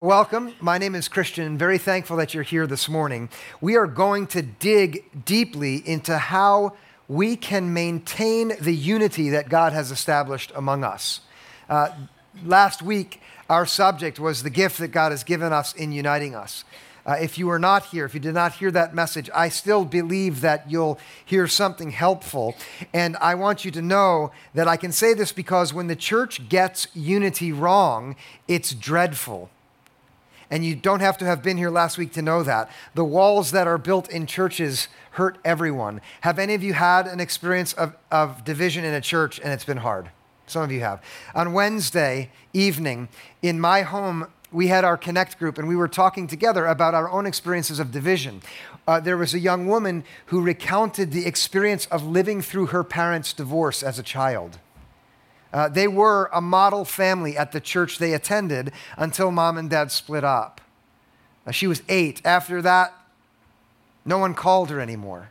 Welcome. My name is Christian. Very thankful that you're here this morning. We are going to dig deeply into how we can maintain the unity that God has established among us. Uh, last week, our subject was the gift that God has given us in uniting us. Uh, if you were not here, if you did not hear that message, I still believe that you'll hear something helpful. And I want you to know that I can say this because when the church gets unity wrong, it's dreadful and you don't have to have been here last week to know that. The walls that are built in churches hurt everyone. Have any of you had an experience of, of division in a church and it's been hard? Some of you have. On Wednesday evening, in my home, we had our Connect group and we were talking together about our own experiences of division. Uh, there was a young woman who recounted the experience of living through her parents' divorce as a child. Uh, they were a model family at the church they attended until mom and dad split up. Uh, she was eight. After that, no one called her anymore.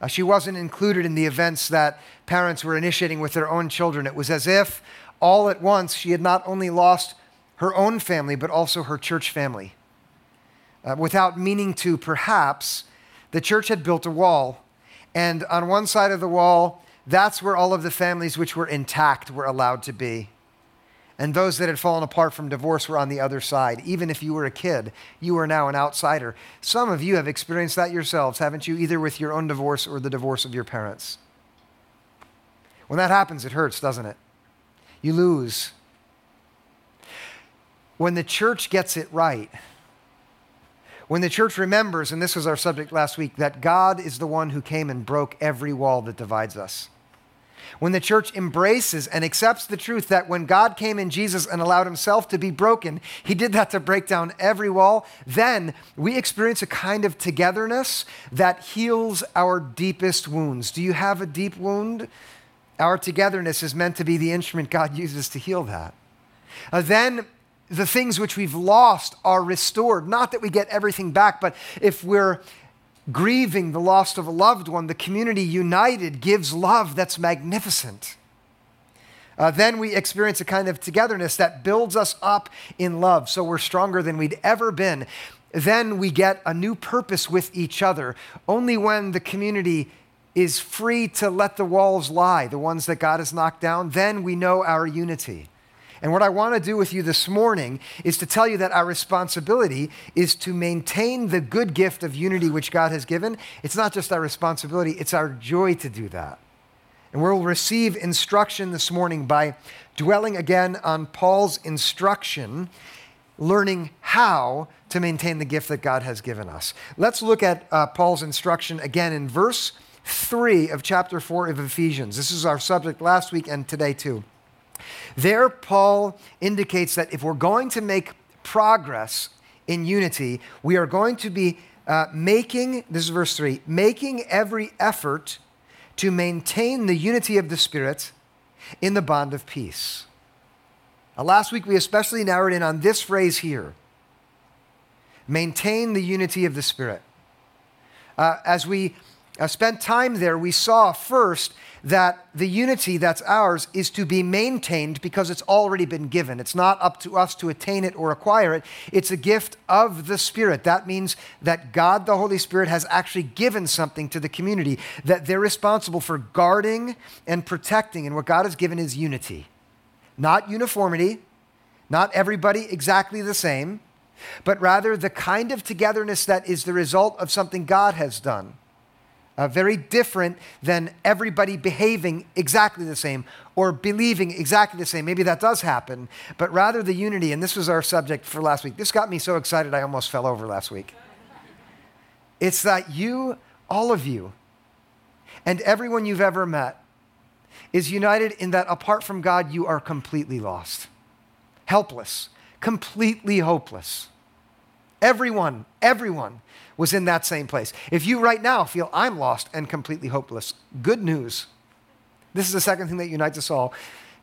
Uh, she wasn't included in the events that parents were initiating with their own children. It was as if all at once she had not only lost her own family, but also her church family. Uh, without meaning to, perhaps, the church had built a wall. And on one side of the wall, that's where all of the families which were intact were allowed to be. And those that had fallen apart from divorce were on the other side. Even if you were a kid, you are now an outsider. Some of you have experienced that yourselves, haven't you? Either with your own divorce or the divorce of your parents. When that happens, it hurts, doesn't it? You lose. When the church gets it right, when the church remembers, and this was our subject last week, that God is the one who came and broke every wall that divides us when the church embraces and accepts the truth that when God came in Jesus and allowed himself to be broken, he did that to break down every wall, then we experience a kind of togetherness that heals our deepest wounds. Do you have a deep wound? Our togetherness is meant to be the instrument God uses to heal that. Uh, then the things which we've lost are restored. Not that we get everything back, but if we're grieving the loss of a loved one, the community united gives love that's magnificent. Uh, then we experience a kind of togetherness that builds us up in love, so we're stronger than we'd ever been. Then we get a new purpose with each other. Only when the community is free to let the walls lie, the ones that God has knocked down, then we know our unity. And what I want to do with you this morning is to tell you that our responsibility is to maintain the good gift of unity which God has given. It's not just our responsibility, it's our joy to do that. And we'll receive instruction this morning by dwelling again on Paul's instruction, learning how to maintain the gift that God has given us. Let's look at uh, Paul's instruction again in verse 3 of chapter 4 of Ephesians. This is our subject last week and today too. There, Paul indicates that if we're going to make progress in unity, we are going to be uh, making, this is verse 3, making every effort to maintain the unity of the Spirit in the bond of peace. Now, last week, we especially narrowed in on this phrase here maintain the unity of the Spirit. Uh, as we uh, spent time there, we saw first that the unity that's ours is to be maintained because it's already been given. It's not up to us to attain it or acquire it. It's a gift of the Spirit. That means that God, the Holy Spirit, has actually given something to the community that they're responsible for guarding and protecting. And what God has given is unity, not uniformity, not everybody exactly the same, but rather the kind of togetherness that is the result of something God has done uh, very different than everybody behaving exactly the same or believing exactly the same. Maybe that does happen, but rather the unity, and this was our subject for last week. This got me so excited I almost fell over last week. It's that you, all of you, and everyone you've ever met is united in that apart from God, you are completely lost, helpless, completely hopeless. Everyone, everyone was in that same place. If you right now feel I'm lost and completely hopeless, good news. This is the second thing that unites us all.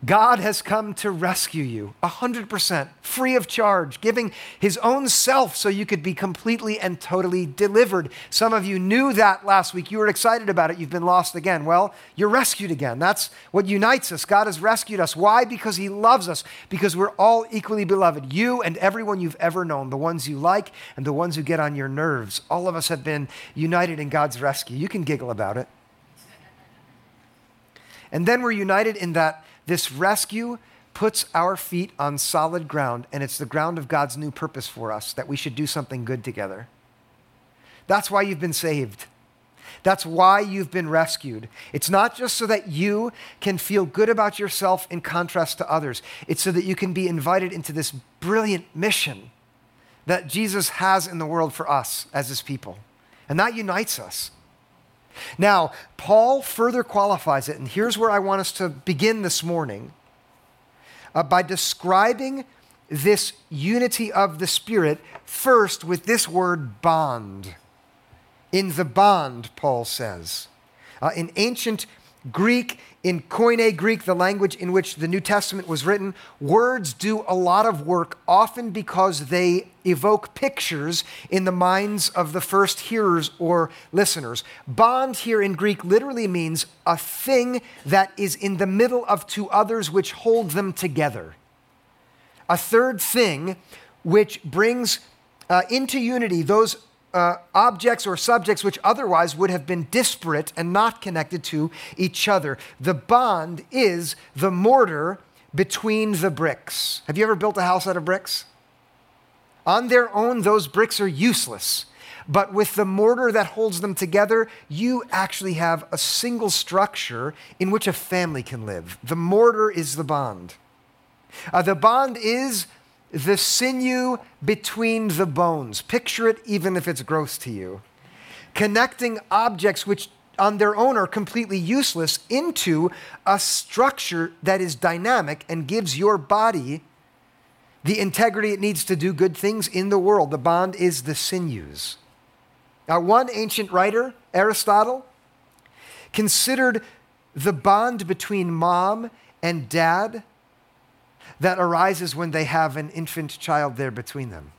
God has come to rescue you 100% free of charge, giving his own self so you could be completely and totally delivered. Some of you knew that last week. You were excited about it. You've been lost again. Well, you're rescued again. That's what unites us. God has rescued us. Why? Because he loves us, because we're all equally beloved. You and everyone you've ever known, the ones you like and the ones who get on your nerves. All of us have been united in God's rescue. You can giggle about it. And then we're united in that this rescue puts our feet on solid ground, and it's the ground of God's new purpose for us that we should do something good together. That's why you've been saved. That's why you've been rescued. It's not just so that you can feel good about yourself in contrast to others, it's so that you can be invited into this brilliant mission that Jesus has in the world for us as his people. And that unites us. Now, Paul further qualifies it, and here's where I want us to begin this morning uh, by describing this unity of the Spirit first with this word bond. In the bond, Paul says. Uh, in ancient Greek, in Koine Greek, the language in which the New Testament was written, words do a lot of work, often because they evoke pictures in the minds of the first hearers or listeners. Bond here in Greek literally means a thing that is in the middle of two others which hold them together. A third thing which brings uh, into unity those uh, objects or subjects which otherwise would have been disparate and not connected to each other. The bond is the mortar between the bricks. Have you ever built a house out of bricks? On their own, those bricks are useless. But with the mortar that holds them together, you actually have a single structure in which a family can live. The mortar is the bond. Uh, the bond is the sinew between the bones. Picture it, even if it's gross to you. Connecting objects which on their own are completely useless into a structure that is dynamic and gives your body the integrity it needs to do good things in the world. The bond is the sinews. Now, one ancient writer, Aristotle, considered the bond between mom and dad that arises when they have an infant child there between them.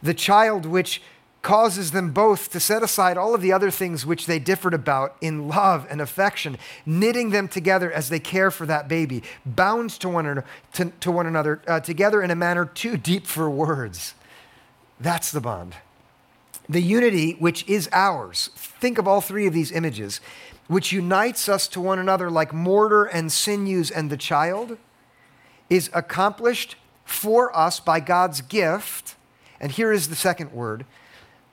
The child which causes them both to set aside all of the other things which they differed about in love and affection, knitting them together as they care for that baby, bound to one another, to, to one another uh, together in a manner too deep for words. That's the bond. The unity which is ours. Think of all three of these images which unites us to one another like mortar and sinews and the child, is accomplished for us by God's gift. And here is the second word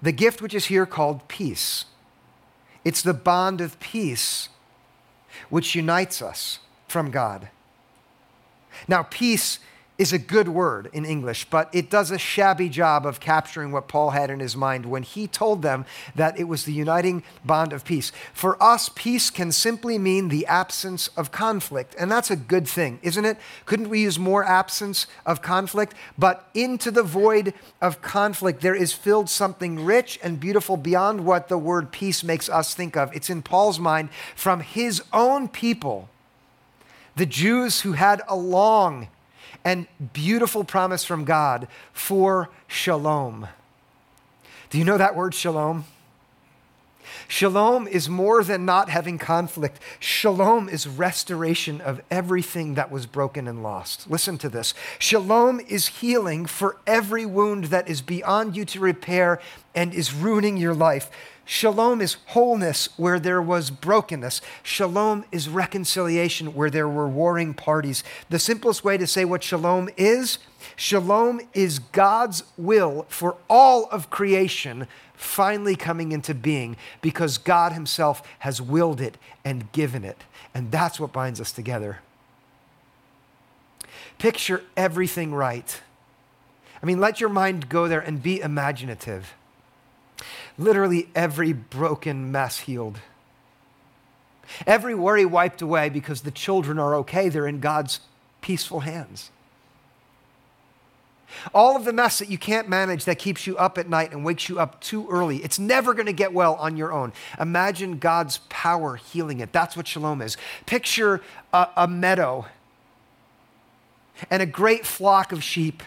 the gift which is here called peace. It's the bond of peace which unites us from God. Now, peace is a good word in English, but it does a shabby job of capturing what Paul had in his mind when he told them that it was the uniting bond of peace. For us, peace can simply mean the absence of conflict, and that's a good thing, isn't it? Couldn't we use more absence of conflict? But into the void of conflict, there is filled something rich and beautiful beyond what the word peace makes us think of. It's in Paul's mind from his own people, the Jews who had a long and beautiful promise from God for shalom. Do you know that word shalom? Shalom is more than not having conflict. Shalom is restoration of everything that was broken and lost. Listen to this. Shalom is healing for every wound that is beyond you to repair and is ruining your life. Shalom is wholeness where there was brokenness. Shalom is reconciliation where there were warring parties. The simplest way to say what shalom is shalom is God's will for all of creation finally coming into being because God Himself has willed it and given it. And that's what binds us together. Picture everything right. I mean, let your mind go there and be imaginative literally every broken mess healed. Every worry wiped away because the children are okay, they're in God's peaceful hands. all of the mess that you can't manage that keeps you up at night and wakes you up too early. It's never going to get well on your own. Imagine God's power healing it. That's what shalom is. Picture a, a meadow and a great flock of sheep.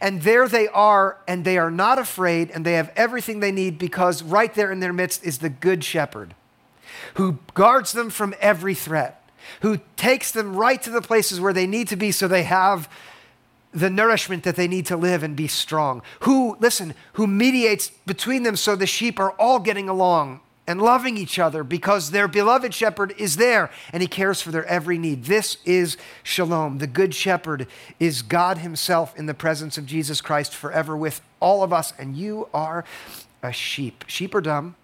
And there they are, and they are not afraid, and they have everything they need because right there in their midst is the good shepherd who guards them from every threat, who takes them right to the places where they need to be so they have the nourishment that they need to live and be strong. Who, listen, who mediates between them so the sheep are all getting along and loving each other because their beloved shepherd is there and he cares for their every need. This is shalom. The good shepherd is God himself in the presence of Jesus Christ forever with all of us, and you are a sheep. Sheep are dumb.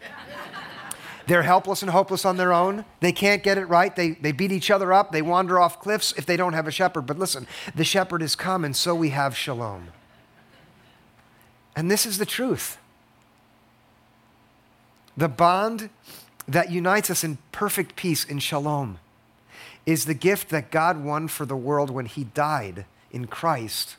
They're helpless and hopeless on their own. They can't get it right. They, they beat each other up. They wander off cliffs if they don't have a shepherd. But listen, the shepherd is come, and so we have shalom. And this is the truth. The bond that unites us in perfect peace in shalom is the gift that God won for the world when he died in Christ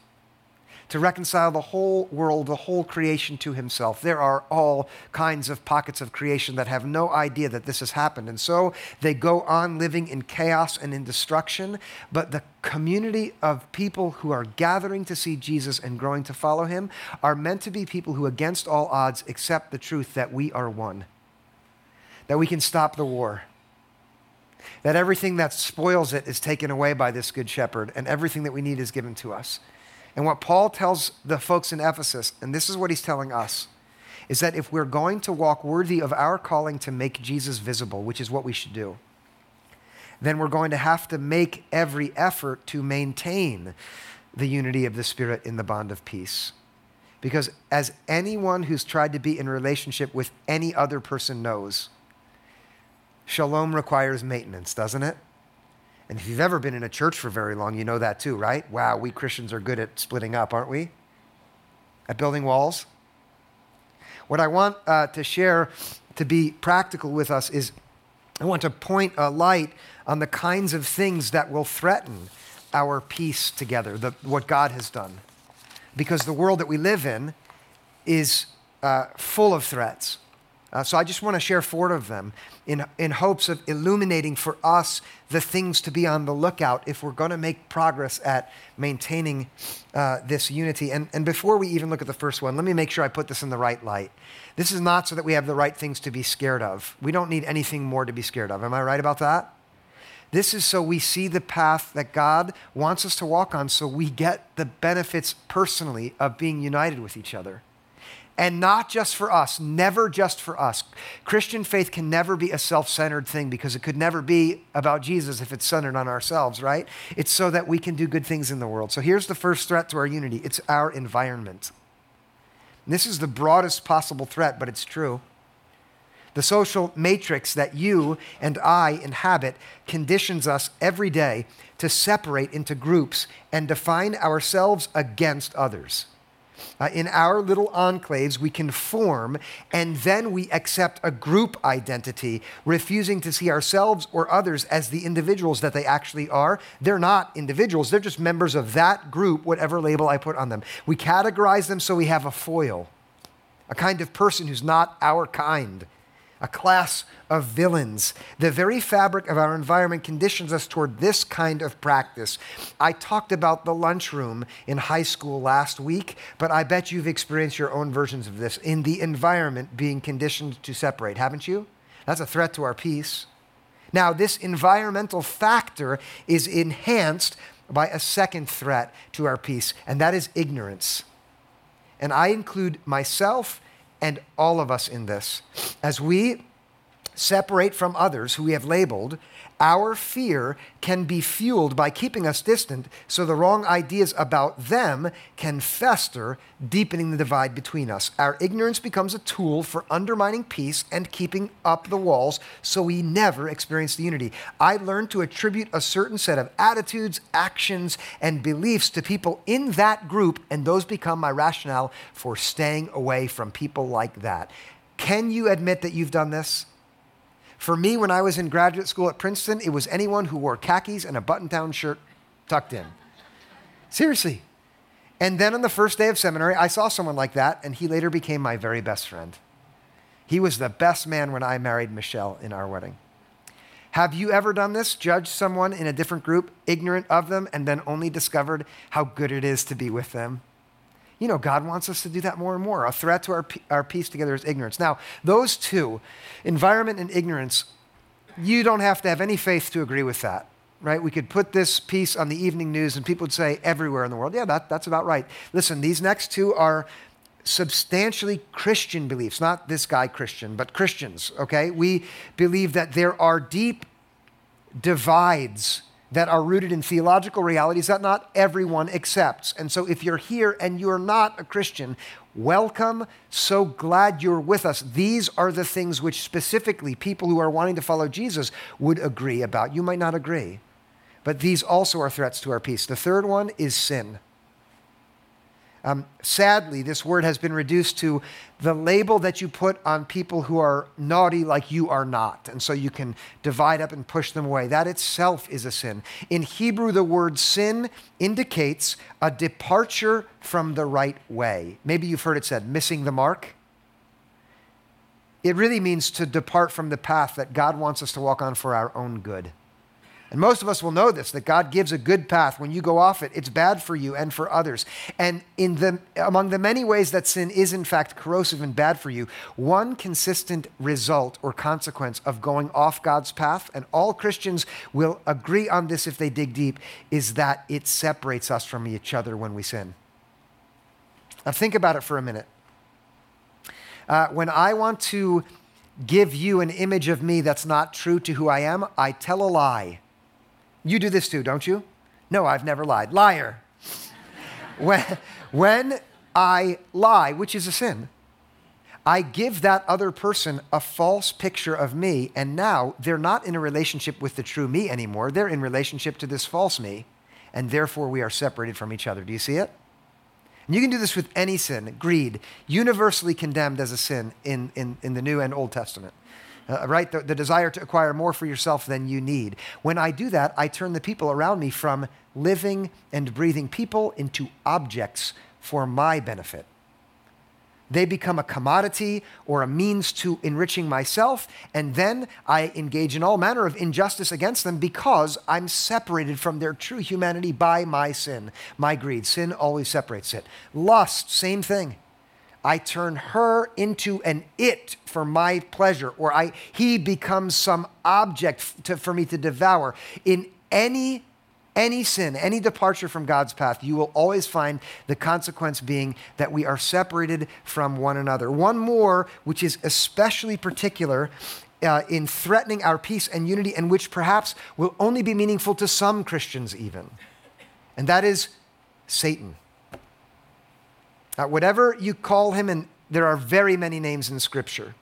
to reconcile the whole world, the whole creation to himself. There are all kinds of pockets of creation that have no idea that this has happened. And so they go on living in chaos and in destruction. But the community of people who are gathering to see Jesus and growing to follow him are meant to be people who, against all odds, accept the truth that we are one, that we can stop the war that everything that spoils it is taken away by this good shepherd, and everything that we need is given to us. And what Paul tells the folks in Ephesus, and this is what he's telling us, is that if we're going to walk worthy of our calling to make Jesus visible, which is what we should do, then we're going to have to make every effort to maintain the unity of the Spirit in the bond of peace. Because as anyone who's tried to be in relationship with any other person knows, shalom requires maintenance, doesn't it? And if you've ever been in a church for very long, you know that too, right? Wow, we Christians are good at splitting up, aren't we? At building walls. What I want uh, to share to be practical with us is I want to point a light on the kinds of things that will threaten our peace together, the, what God has done. Because the world that we live in is uh, full of threats. Uh, so I just want to share four of them in, in hopes of illuminating for us the things to be on the lookout if we're going to make progress at maintaining uh, this unity. And, and before we even look at the first one, let me make sure I put this in the right light. This is not so that we have the right things to be scared of. We don't need anything more to be scared of. Am I right about that? This is so we see the path that God wants us to walk on so we get the benefits personally of being united with each other and not just for us, never just for us. Christian faith can never be a self centered thing because it could never be about Jesus if it's centered on ourselves, right? It's so that we can do good things in the world. So here's the first threat to our unity it's our environment. And this is the broadest possible threat, but it's true. The social matrix that you and I inhabit conditions us every day to separate into groups and define ourselves against others. Uh, in our little enclaves, we conform and then we accept a group identity, refusing to see ourselves or others as the individuals that they actually are. They're not individuals, they're just members of that group, whatever label I put on them. We categorize them so we have a foil, a kind of person who's not our kind a class of villains. The very fabric of our environment conditions us toward this kind of practice. I talked about the lunchroom in high school last week, but I bet you've experienced your own versions of this in the environment being conditioned to separate, haven't you? That's a threat to our peace. Now, this environmental factor is enhanced by a second threat to our peace, and that is ignorance. And I include myself and all of us in this. As we separate from others who we have labeled, our fear can be fueled by keeping us distant so the wrong ideas about them can fester, deepening the divide between us. Our ignorance becomes a tool for undermining peace and keeping up the walls so we never experience the unity. I learned to attribute a certain set of attitudes, actions, and beliefs to people in that group, and those become my rationale for staying away from people like that. Can you admit that you've done this? For me, when I was in graduate school at Princeton, it was anyone who wore khakis and a button down shirt tucked in. Seriously. And then on the first day of seminary, I saw someone like that, and he later became my very best friend. He was the best man when I married Michelle in our wedding. Have you ever done this? Judged someone in a different group, ignorant of them, and then only discovered how good it is to be with them? You know, God wants us to do that more and more. A threat to our, our peace together is ignorance. Now, those two, environment and ignorance, you don't have to have any faith to agree with that right? We could put this piece on the evening news and people would say everywhere in the world, yeah, that, that's about right. Listen, these next two are substantially Christian beliefs, not this guy Christian, but Christians, okay? We believe that there are deep divides that are rooted in theological realities that not everyone accepts. And so if you're here and you're not a Christian, welcome. So glad you're with us. These are the things which specifically people who are wanting to follow Jesus would agree about. You might not agree. But these also are threats to our peace. The third one is sin. Um, sadly, this word has been reduced to the label that you put on people who are naughty like you are not. And so you can divide up and push them away. That itself is a sin. In Hebrew, the word sin indicates a departure from the right way. Maybe you've heard it said, missing the mark. It really means to depart from the path that God wants us to walk on for our own good. And most of us will know this that God gives a good path. When you go off it, it's bad for you and for others. And in the, among the many ways that sin is, in fact, corrosive and bad for you, one consistent result or consequence of going off God's path, and all Christians will agree on this if they dig deep, is that it separates us from each other when we sin. Now, think about it for a minute. Uh, when I want to give you an image of me that's not true to who I am, I tell a lie. You do this too, don't you? No, I've never lied. Liar. when, when I lie, which is a sin, I give that other person a false picture of me, and now they're not in a relationship with the true me anymore. They're in relationship to this false me, and therefore we are separated from each other. Do you see it? And you can do this with any sin. Greed, universally condemned as a sin in, in, in the New and Old Testament uh, right? The, the desire to acquire more for yourself than you need. When I do that, I turn the people around me from living and breathing people into objects for my benefit. They become a commodity or a means to enriching myself, and then I engage in all manner of injustice against them because I'm separated from their true humanity by my sin, my greed. Sin always separates it. Lust, same thing. I turn her into an it for my pleasure, or I, he becomes some object to, for me to devour. In any any sin, any departure from God's path, you will always find the consequence being that we are separated from one another. One more, which is especially particular uh, in threatening our peace and unity, and which perhaps will only be meaningful to some Christians, even, and that is Satan. Whatever you call him, and there are very many names in Scripture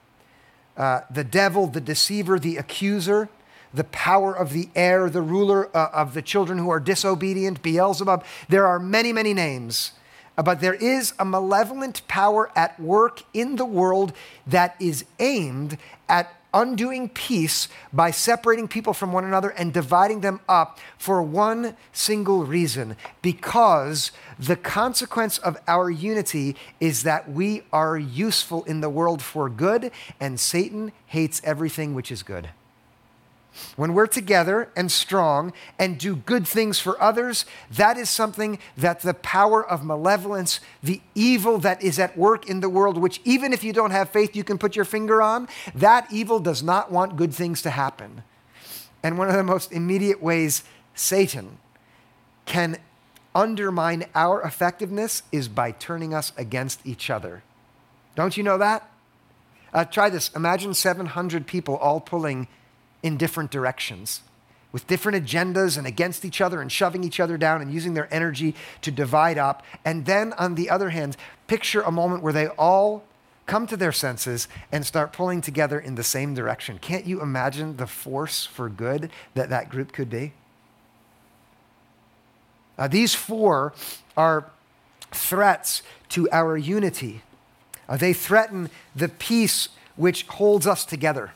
uh, the devil, the deceiver, the accuser, the power of the air, the ruler uh, of the children who are disobedient, Beelzebub. There are many, many names. Uh, but there is a malevolent power at work in the world that is aimed at undoing peace by separating people from one another and dividing them up for one single reason because the consequence of our unity is that we are useful in the world for good, and Satan hates everything which is good. When we're together and strong and do good things for others, that is something that the power of malevolence, the evil that is at work in the world, which even if you don't have faith, you can put your finger on, that evil does not want good things to happen. And one of the most immediate ways Satan can undermine our effectiveness is by turning us against each other. Don't you know that? Uh, try this. Imagine 700 people all pulling in different directions with different agendas and against each other and shoving each other down and using their energy to divide up. And then, on the other hand, picture a moment where they all come to their senses and start pulling together in the same direction. Can't you imagine the force for good that that group could be? Uh, these four are threats to our unity. Uh, they threaten the peace which holds us together.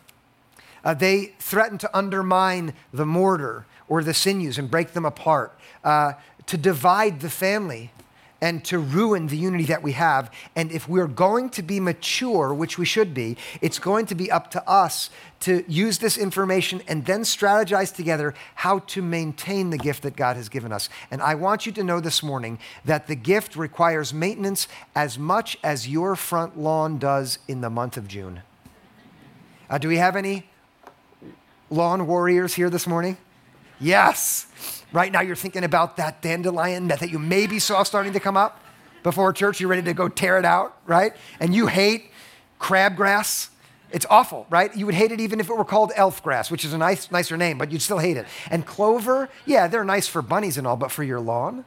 Uh, they threaten to undermine the mortar or the sinews and break them apart, uh, to divide the family. and to ruin the unity that we have. And if we're going to be mature, which we should be, it's going to be up to us to use this information and then strategize together how to maintain the gift that God has given us. And I want you to know this morning that the gift requires maintenance as much as your front lawn does in the month of June. Uh, do we have any lawn warriors here this morning? Yes. Right now, you're thinking about that dandelion that, you maybe saw starting to come up before church. You're ready to go tear it out, right? And you hate crabgrass. It's awful, right? You would hate it even if it were called elf grass, which is a nice, nicer name, but you'd still hate it. And clover, yeah, they're nice for bunnies and all, but for your lawn,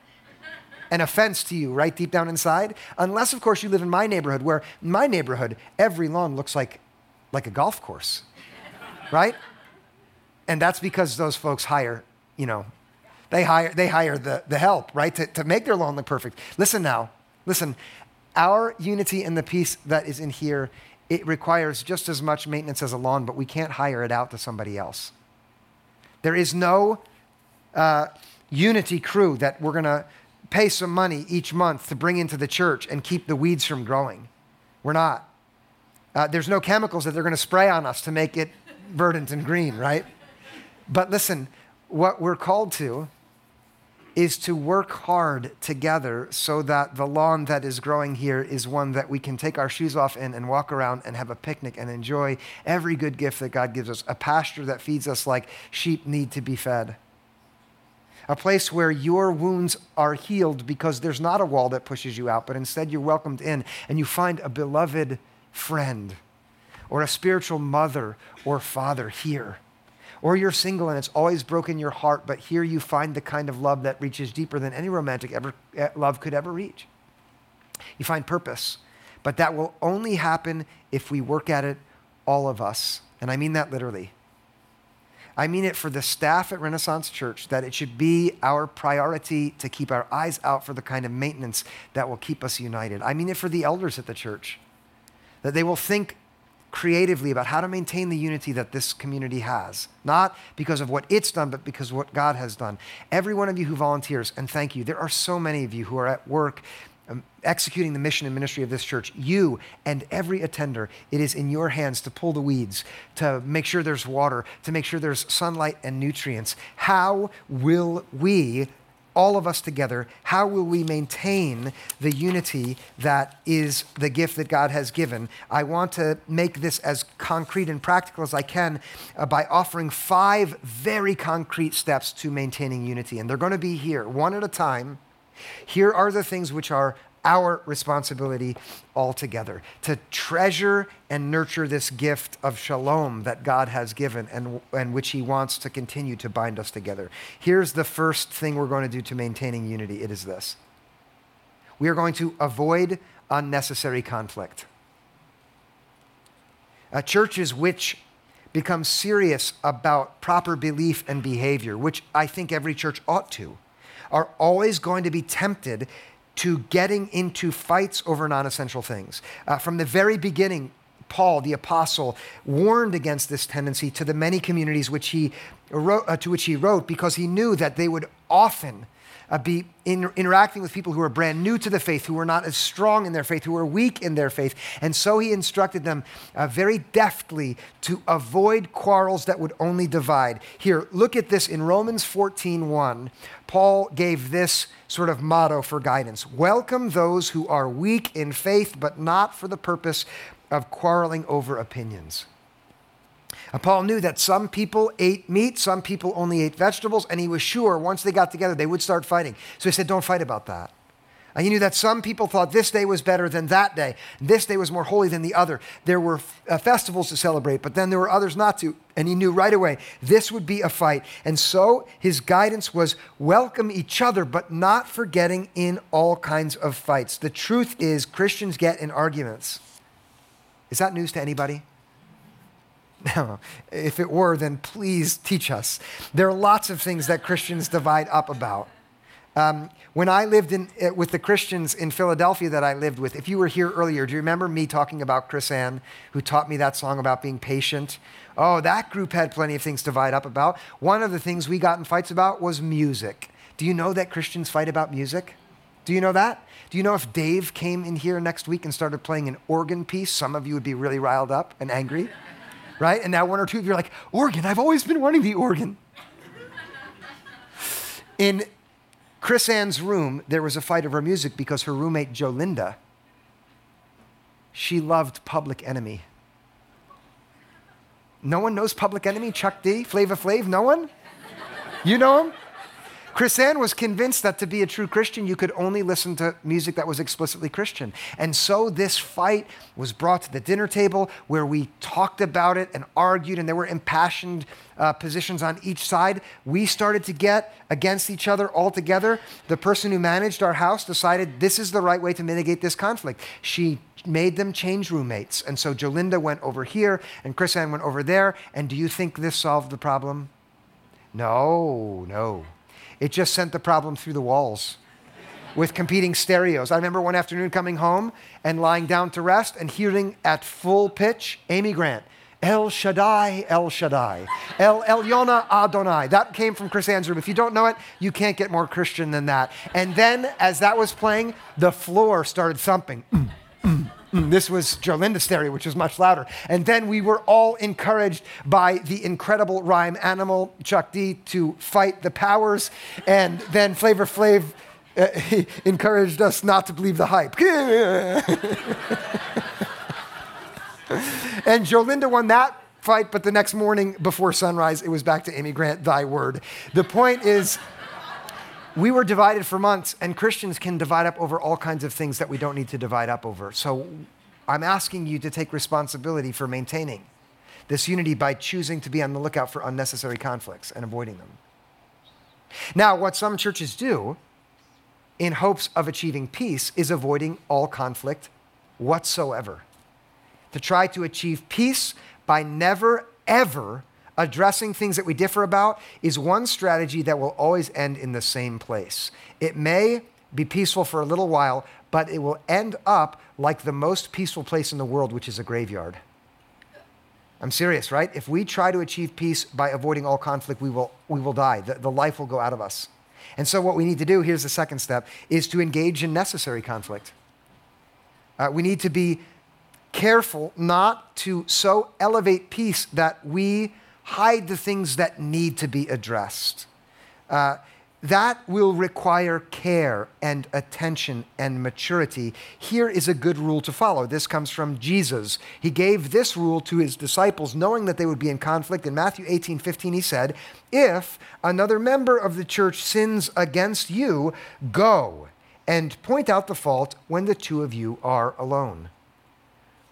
an offense to you, right deep down inside. Unless, of course, you live in my neighborhood, where my neighborhood, every lawn looks like, like a golf course, right? And that's because those folks hire, you know, they hire, they hire the, the help, right, to, to make their lawn look perfect. Listen now, listen. Our unity and the peace that is in here, it requires just as much maintenance as a lawn, but we can't hire it out to somebody else. There is no uh, unity crew that we're going to pay some money each month to bring into the church and keep the weeds from growing. We're not. Uh, there's no chemicals that they're going to spray on us to make it verdant and green, right? But listen, what we're called to is to work hard together so that the lawn that is growing here is one that we can take our shoes off in and walk around and have a picnic and enjoy every good gift that God gives us. A pasture that feeds us like sheep need to be fed. A place where your wounds are healed because there's not a wall that pushes you out, but instead you're welcomed in and you find a beloved friend or a spiritual mother or father here or you're single and it's always broken your heart, but here you find the kind of love that reaches deeper than any romantic ever, eh, love could ever reach. You find purpose, but that will only happen if we work at it, all of us. And I mean that literally. I mean it for the staff at Renaissance Church that it should be our priority to keep our eyes out for the kind of maintenance that will keep us united. I mean it for the elders at the church that they will think creatively about how to maintain the unity that this community has. Not because of what it's done, but because what God has done. Every one of you who volunteers, and thank you, there are so many of you who are at work um, executing the mission and ministry of this church. You and every attender, it is in your hands to pull the weeds, to make sure there's water, to make sure there's sunlight and nutrients. How will we all of us together, how will we maintain the unity that is the gift that God has given? I want to make this as concrete and practical as I can uh, by offering five very concrete steps to maintaining unity. And they're going to be here, one at a time. Here are the things which are our responsibility altogether to treasure and nurture this gift of shalom that God has given and, and which He wants to continue to bind us together. Here's the first thing we're going to do to maintaining unity it is this we are going to avoid unnecessary conflict. Uh, churches which become serious about proper belief and behavior, which I think every church ought to, are always going to be tempted to getting into fights over non essential things. Uh, from the very beginning, Paul, the apostle, warned against this tendency to the many communities which he wrote, uh, to which he wrote because he knew that they would often uh, be in, interacting with people who were brand new to the faith, who were not as strong in their faith, who were weak in their faith. And so he instructed them uh, very deftly to avoid quarrels that would only divide. Here, look at this in Romans 14 1. Paul gave this sort of motto for guidance Welcome those who are weak in faith, but not for the purpose of quarreling over opinions. And Paul knew that some people ate meat, some people only ate vegetables, and he was sure once they got together they would start fighting. So he said, Don't fight about that. And he knew that some people thought this day was better than that day. This day was more holy than the other. There were uh, festivals to celebrate, but then there were others not to. And he knew right away this would be a fight. And so his guidance was welcome each other, but not forgetting in all kinds of fights. The truth is, Christians get in arguments. Is that news to anybody? If it were, then please teach us. There are lots of things that Christians divide up about. Um, when I lived in, uh, with the Christians in Philadelphia that I lived with, if you were here earlier, do you remember me talking about Chris Ann, who taught me that song about being patient? Oh, that group had plenty of things to divide up about. One of the things we got in fights about was music. Do you know that Christians fight about music? Do you know that? Do you know if Dave came in here next week and started playing an organ piece, some of you would be really riled up and angry, right? And now one or two of you are like, organ, I've always been wanting the organ. In Chris Ann's room, there was a fight over music because her roommate, Jolinda, she loved Public Enemy. No one knows Public Enemy? Chuck D? Flavor Flav? No one? You know him? Chris Ann was convinced that to be a true Christian, you could only listen to music that was explicitly Christian. And so this fight was brought to the dinner table where we talked about it and argued, and there were impassioned uh, positions on each side. We started to get against each other altogether. The person who managed our house decided this is the right way to mitigate this conflict. She made them change roommates. And so Jolinda went over here, and Chris Ann went over there. And do you think this solved the problem? No, no. It just sent the problem through the walls with competing stereos. I remember one afternoon coming home and lying down to rest and hearing at full pitch Amy Grant. El Shaddai, El Shaddai. El Elyon Adonai. That came from Chris Ann's room. If you don't know it, you can't get more Christian than that. And then, as that was playing, the floor started thumping. Mm, this was Jolinda's stereo, which was much louder. And then we were all encouraged by the incredible rhyme animal, Chuck D, to fight the powers. And then Flavor Flav uh, encouraged us not to believe the hype. and Jolinda won that fight, but the next morning before sunrise, it was back to Amy Grant, thy word. The point is, we were divided for months, and Christians can divide up over all kinds of things that we don't need to divide up over. So I'm asking you to take responsibility for maintaining this unity by choosing to be on the lookout for unnecessary conflicts and avoiding them. Now, what some churches do in hopes of achieving peace is avoiding all conflict whatsoever. To try to achieve peace by never, ever addressing things that we differ about is one strategy that will always end in the same place. It may be peaceful for a little while, but it will end up like the most peaceful place in the world, which is a graveyard. I'm serious, right? If we try to achieve peace by avoiding all conflict, we will, we will die. The, the life will go out of us. And so, what we need to do, here's the second step, is to engage in necessary conflict. Uh, we need to be careful not to so elevate peace that we hide the things that need to be addressed. Uh, that will require care and attention and maturity. Here is a good rule to follow. This comes from Jesus. He gave this rule to his disciples, knowing that they would be in conflict. In Matthew 18 15, he said, If another member of the church sins against you, go and point out the fault when the two of you are alone.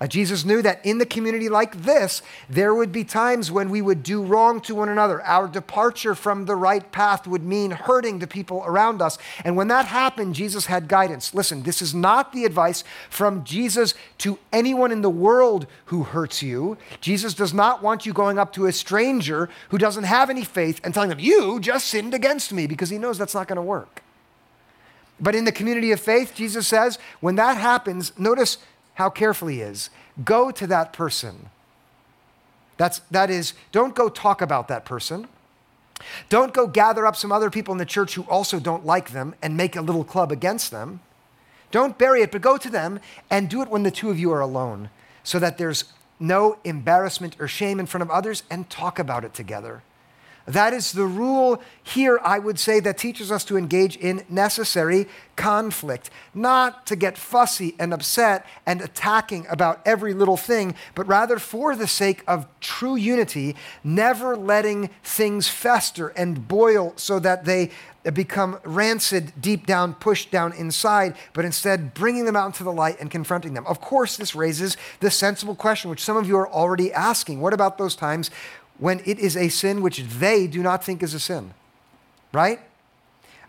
Uh, Jesus knew that in the community like this, there would be times when we would do wrong to one another. Our departure from the right path would mean hurting the people around us. And when that happened, Jesus had guidance. Listen, this is not the advice from Jesus to anyone in the world who hurts you. Jesus does not want you going up to a stranger who doesn't have any faith and telling them, You just sinned against me, because he knows that's not going to work. But in the community of faith, Jesus says, when that happens, notice how careful he is. Go to that person. That's, that is, don't go talk about that person. Don't go gather up some other people in the church who also don't like them and make a little club against them. Don't bury it, but go to them and do it when the two of you are alone so that there's no embarrassment or shame in front of others and talk about it together. That is the rule here, I would say, that teaches us to engage in necessary conflict, not to get fussy and upset and attacking about every little thing, but rather for the sake of true unity, never letting things fester and boil so that they become rancid deep down, pushed down inside, but instead bringing them out into the light and confronting them. Of course, this raises the sensible question, which some of you are already asking. What about those times when it is a sin which they do not think is a sin? Right?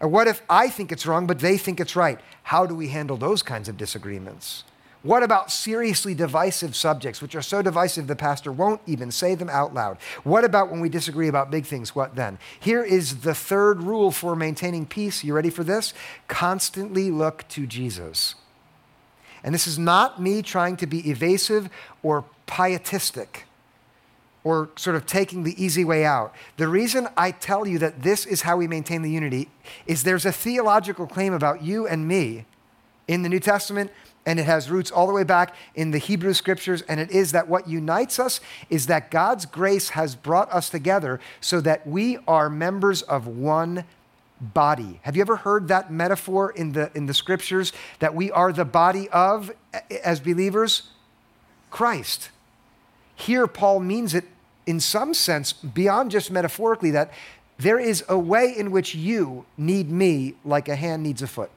Or what if I think it's wrong, but they think it's right? How do we handle those kinds of disagreements? What about seriously divisive subjects, which are so divisive the pastor won't even say them out loud? What about when we disagree about big things? What then? Here is the third rule for maintaining peace. You ready for this? Constantly look to Jesus. And this is not me trying to be evasive or pietistic. Or sort of taking the easy way out. The reason I tell you that this is how we maintain the unity is there's a theological claim about you and me in the New Testament, and it has roots all the way back in the Hebrew scriptures, and it is that what unites us is that God's grace has brought us together so that we are members of one body. Have you ever heard that metaphor in the, in the scriptures that we are the body of, as believers? Christ. Here, Paul means it in some sense, beyond just metaphorically, that there is a way in which you need me like a hand needs a foot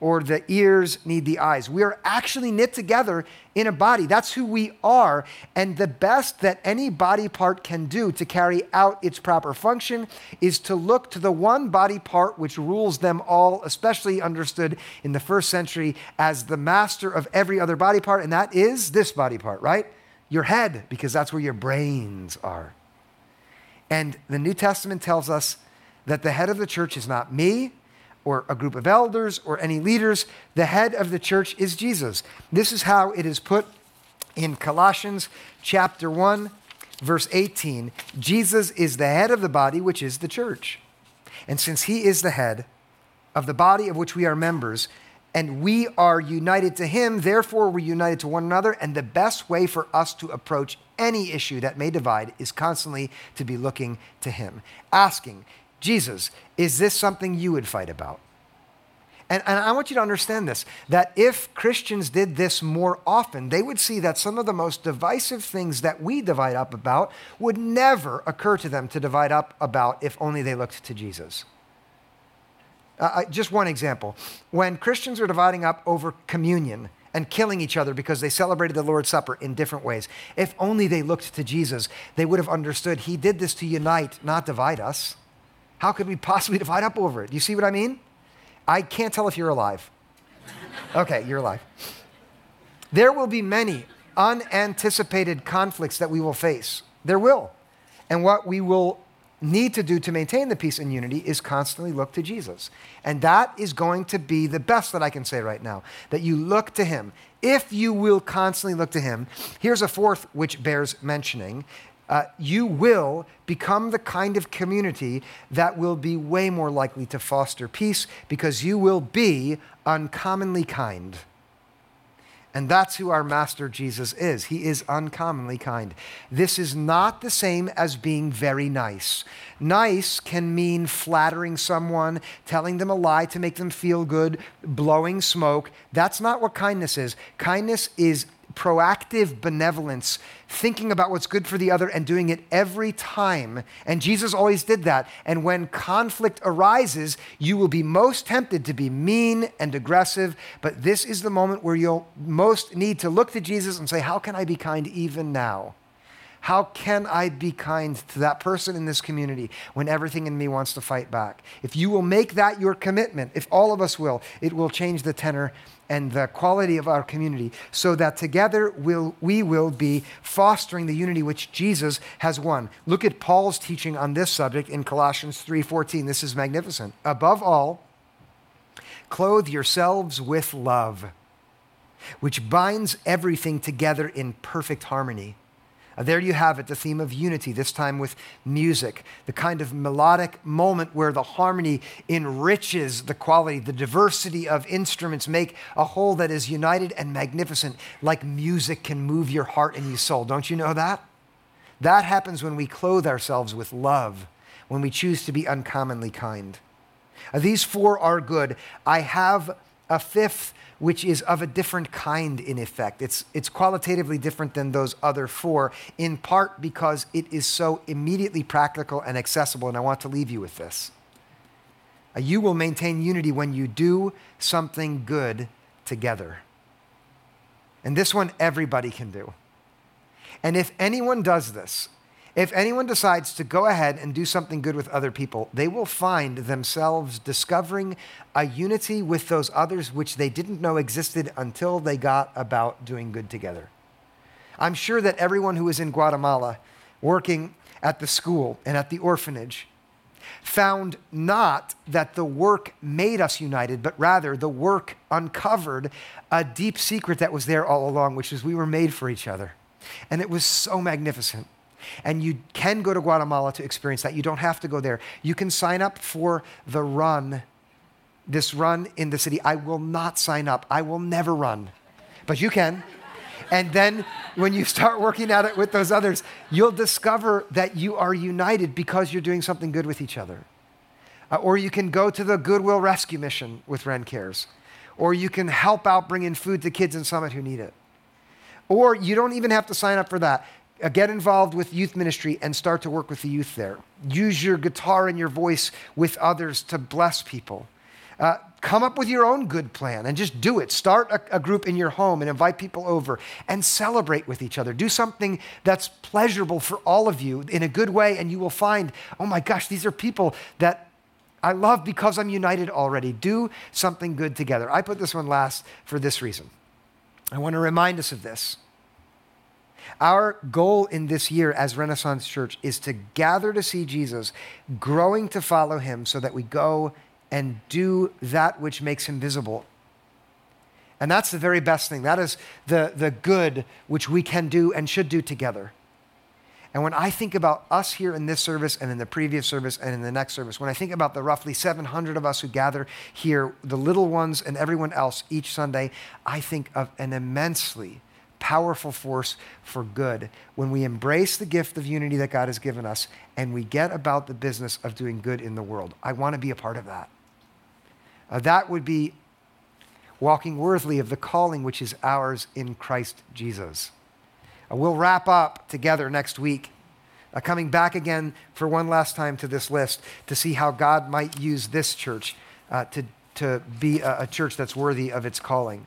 or the ears need the eyes. We are actually knit together in a body. That's who we are. And the best that any body part can do to carry out its proper function is to look to the one body part which rules them all, especially understood in the first century as the master of every other body part. And that is this body part, right? Your head, because that's where your brains are. And the New Testament tells us that the head of the church is not me, or a group of elders or any leaders. The head of the church is Jesus. This is how it is put in Colossians chapter 1, verse 18. Jesus is the head of the body, which is the church. And since he is the head of the body of which we are members, and we are united to him, therefore we're united to one another. And the best way for us to approach any issue that may divide is constantly to be looking to him, asking, Jesus, is this something you would fight about? And, and, I want you to understand this that if Christians did this more often, they would see that some of the most divisive things that we divide up about would never occur to them to divide up about if only they looked to Jesus. Uh, just one example. When Christians are dividing up over communion and killing each other because they celebrated the Lord's Supper in different ways, if only they looked to Jesus, they would have understood He did this to unite, not divide us. How could we possibly divide up over it? Do you see what I mean? I can't tell if you're alive. Okay, you're alive. There will be many unanticipated conflicts that we will face. There will. And what we will need to do to maintain the peace and unity is constantly look to Jesus. And that is going to be the best that I can say right now that you look to Him. If you will constantly look to Him, here's a fourth which bears mentioning, uh, you will become the kind of community that will be way more likely to foster peace because you will be uncommonly kind. And that's who our Master Jesus is. He is uncommonly kind. This is not the same as being very nice. Nice can mean flattering someone, telling them a lie to make them feel good, blowing smoke. That's not what kindness is. Kindness is proactive benevolence, thinking about what's good for the other and doing it every time. And Jesus always did that. And when conflict arises, you will be most tempted to be mean and aggressive. But this is the moment where you'll most need to look to Jesus and say, How can I be kind even now? How can I be kind to that person in this community when everything in me wants to fight back? If you will make that your commitment, if all of us will, it will change the tenor and the quality of our community so that together we'll, we will be fostering the unity which Jesus has won. Look at Paul's teaching on this subject in Colossians 3:14. This is magnificent. Above all, clothe yourselves with love, which binds everything together in perfect harmony. Uh, there you have it, the theme of unity, this time with music, the kind of melodic moment where the harmony enriches the quality, the diversity of instruments make a whole that is united and magnificent, like music can move your heart and your soul. Don't you know that? That happens when we clothe ourselves with love, when we choose to be uncommonly kind. Uh, these four are good. I have a fifth which is of a different kind in effect. It's, it's qualitatively different than those other four, in part because it is so immediately practical and accessible. And I want to leave you with this. Uh, you will maintain unity when you do something good together. And this one everybody can do. And if anyone does this, if anyone decides to go ahead and do something good with other people, they will find themselves discovering a unity with those others which they didn't know existed until they got about doing good together. I'm sure that everyone who is in Guatemala working at the school and at the orphanage found not that the work made us united, but rather the work uncovered a deep secret that was there all along, which is we were made for each other. And it was so magnificent. And you can go to Guatemala to experience that. You don't have to go there. You can sign up for the run, this run in the city. I will not sign up, I will never run, but you can. And then when you start working at it with those others, you'll discover that you are united because you're doing something good with each other. Uh, or you can go to the Goodwill Rescue Mission with Ren Cares. Or you can help out bringing food to kids in Summit who need it. Or you don't even have to sign up for that. Uh, get involved with youth ministry and start to work with the youth there. Use your guitar and your voice with others to bless people. Uh, come up with your own good plan and just do it. Start a, a, group in your home and invite people over and celebrate with each other. Do something that's pleasurable for all of you in a good way, and you will find, oh my gosh, these are people that I love because I'm united already. Do something good together. I put this one last for this reason. I want to remind us of this. Our goal in this year as Renaissance Church is to gather to see Jesus, growing to follow him so that we go and do that which makes him visible. And that's the very best thing. That is the, the good which we can do and should do together. And when I think about us here in this service and in the previous service and in the next service, when I think about the roughly 700 of us who gather here, the little ones and everyone else each Sunday, I think of an immensely powerful force for good when we embrace the gift of unity that God has given us and we get about the business of doing good in the world. I want to be a part of that. Uh, that would be walking worthily of the calling which is ours in Christ Jesus. Uh, we'll wrap up together next week, uh, coming back again for one last time to this list to see how God might use this church uh, to, to be a, a church that's worthy of its calling.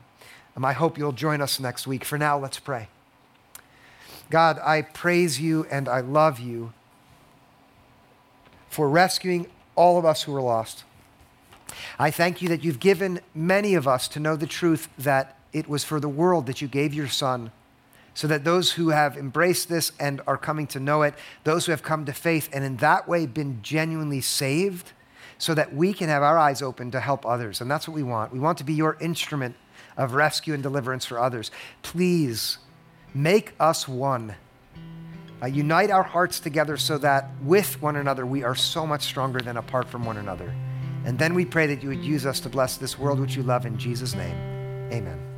Um, I hope you'll join us next week. For now, let's pray. God, I praise you and I love you for rescuing all of us who are lost. I thank you that you've given many of us to know the truth that it was for the world that you gave your Son, so that those who have embraced this and are coming to know it, those who have come to faith and in that way been genuinely saved, so that we can have our eyes open to help others. And that's what we want. We want to be your instrument of rescue and deliverance for others. Please make us one. Uh, unite our hearts together so that with one another we are so much stronger than apart from one another. And then we pray that you would use us to bless this world which you love in Jesus' name. Amen.